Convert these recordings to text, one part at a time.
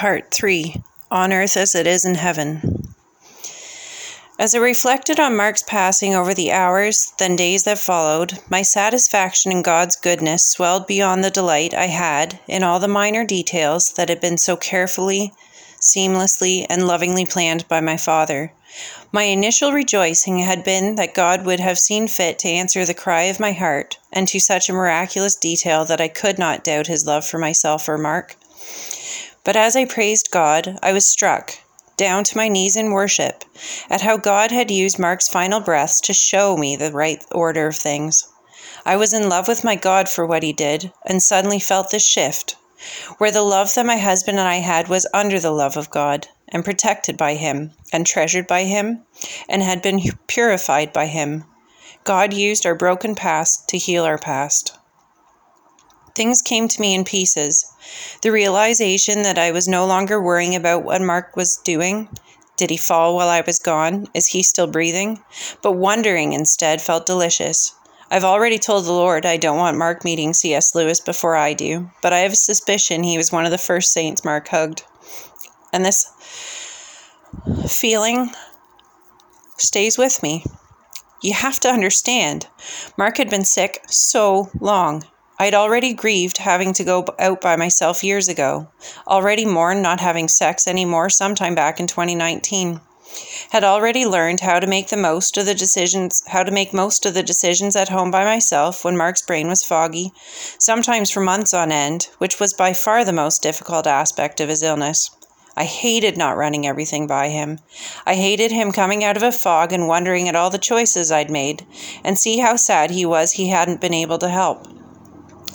Part 3 On Earth as It Is in Heaven. As I reflected on Mark's passing over the hours, then days that followed, my satisfaction in God's goodness swelled beyond the delight I had in all the minor details that had been so carefully, seamlessly, and lovingly planned by my Father. My initial rejoicing had been that God would have seen fit to answer the cry of my heart, and to such a miraculous detail that I could not doubt his love for myself or Mark. But as I praised God, I was struck, down to my knees in worship, at how God had used Mark's final breaths to show me the right order of things. I was in love with my God for what he did, and suddenly felt this shift, where the love that my husband and I had was under the love of God, and protected by him, and treasured by him, and had been purified by him. God used our broken past to heal our past. Things came to me in pieces. The realization that I was no longer worrying about what Mark was doing. Did he fall while I was gone? Is he still breathing? But wondering instead felt delicious. I've already told the Lord I don't want Mark meeting C.S. Lewis before I do, but I have a suspicion he was one of the first saints Mark hugged. And this feeling stays with me. You have to understand, Mark had been sick so long. I'd already grieved having to go out by myself years ago, already mourned not having sex anymore sometime back in 2019. Had already learned how to make the most of the decisions, how to make most of the decisions at home by myself when Mark's brain was foggy, sometimes for months on end, which was by far the most difficult aspect of his illness. I hated not running everything by him. I hated him coming out of a fog and wondering at all the choices I'd made, and see how sad he was he hadn't been able to help.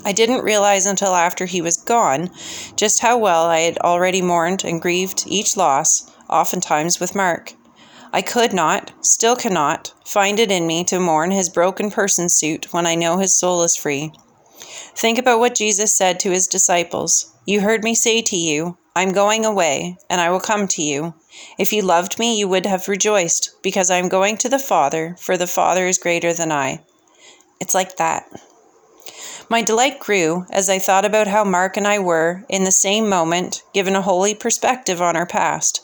I didn't realize until after he was gone just how well I had already mourned and grieved each loss, oftentimes with Mark. I could not, still cannot, find it in me to mourn his broken person suit when I know his soul is free. Think about what Jesus said to his disciples You heard me say to you, I'm going away, and I will come to you. If you loved me, you would have rejoiced, because I am going to the Father, for the Father is greater than I. It's like that. My delight grew as I thought about how Mark and I were, in the same moment, given a holy perspective on our past.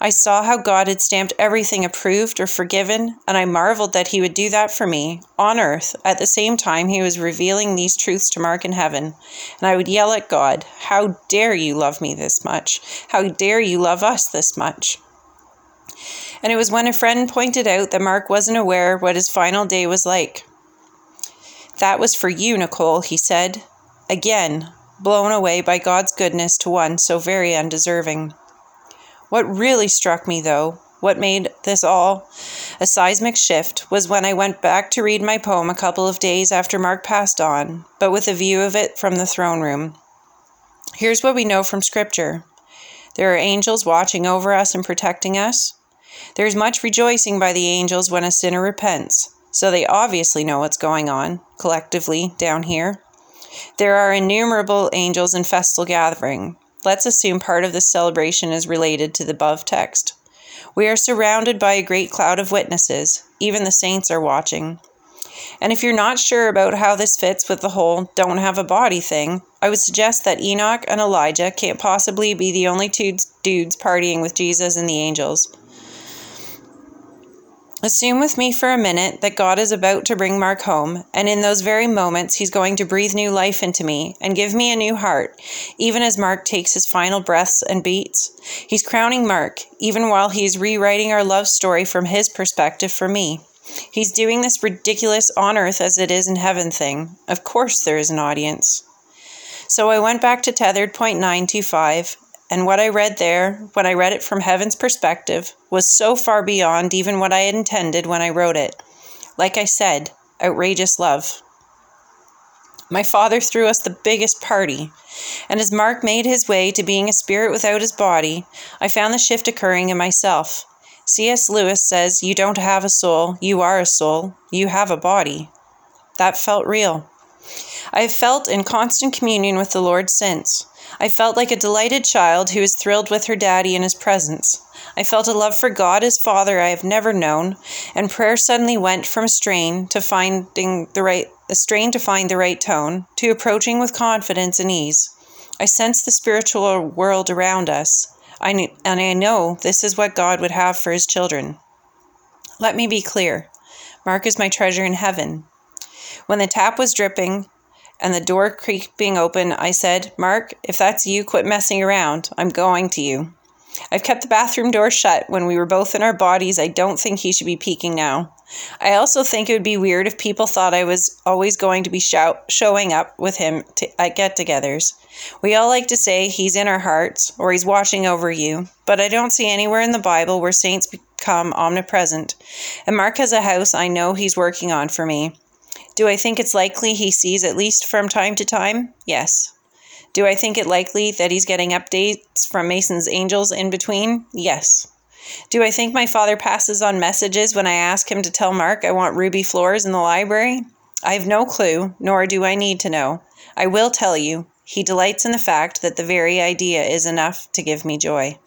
I saw how God had stamped everything approved or forgiven, and I marveled that He would do that for me, on earth, at the same time He was revealing these truths to Mark in heaven. And I would yell at God, How dare you love me this much? How dare you love us this much? And it was when a friend pointed out that Mark wasn't aware what his final day was like. That was for you, Nicole, he said, again, blown away by God's goodness to one so very undeserving. What really struck me, though, what made this all a seismic shift, was when I went back to read my poem a couple of days after Mark passed on, but with a view of it from the throne room. Here's what we know from Scripture there are angels watching over us and protecting us. There is much rejoicing by the angels when a sinner repents so they obviously know what's going on collectively down here. There are innumerable angels in festal gathering. Let's assume part of this celebration is related to the above text. We are surrounded by a great cloud of witnesses. Even the saints are watching. And if you're not sure about how this fits with the whole don't have a body thing, I would suggest that Enoch and Elijah can't possibly be the only two dudes partying with Jesus and the angels. Assume with me for a minute that God is about to bring Mark home, and in those very moments, He's going to breathe new life into me and give me a new heart, even as Mark takes his final breaths and beats. He's crowning Mark, even while he's rewriting our love story from his perspective for me. He's doing this ridiculous on earth as it is in heaven thing. Of course, there is an audience. So I went back to tethered point 925 and what I read there, when I read it from heaven's perspective, was so far beyond even what I had intended when I wrote it. Like I said, outrageous love. My father threw us the biggest party, and as Mark made his way to being a spirit without his body, I found the shift occurring in myself. C.S. Lewis says, You don't have a soul, you are a soul, you have a body. That felt real. I have felt in constant communion with the Lord since. I felt like a delighted child who is thrilled with her daddy in his presence. I felt a love for God as Father I have never known, and prayer suddenly went from a strain to finding the right a strain to find the right tone to approaching with confidence and ease. I sense the spiritual world around us, I kn- and I know this is what God would have for his children. Let me be clear Mark is my treasure in heaven. When the tap was dripping and the door creaking open, I said, Mark, if that's you, quit messing around. I'm going to you. I've kept the bathroom door shut when we were both in our bodies. I don't think he should be peeking now. I also think it would be weird if people thought I was always going to be shout, showing up with him to, at get togethers. We all like to say he's in our hearts or he's watching over you, but I don't see anywhere in the Bible where saints become omnipresent. And Mark has a house I know he's working on for me. Do I think it's likely he sees at least from time to time? Yes. Do I think it likely that he's getting updates from Mason's angels in between? Yes. Do I think my father passes on messages when I ask him to tell Mark I want ruby floors in the library? I have no clue, nor do I need to know. I will tell you, he delights in the fact that the very idea is enough to give me joy.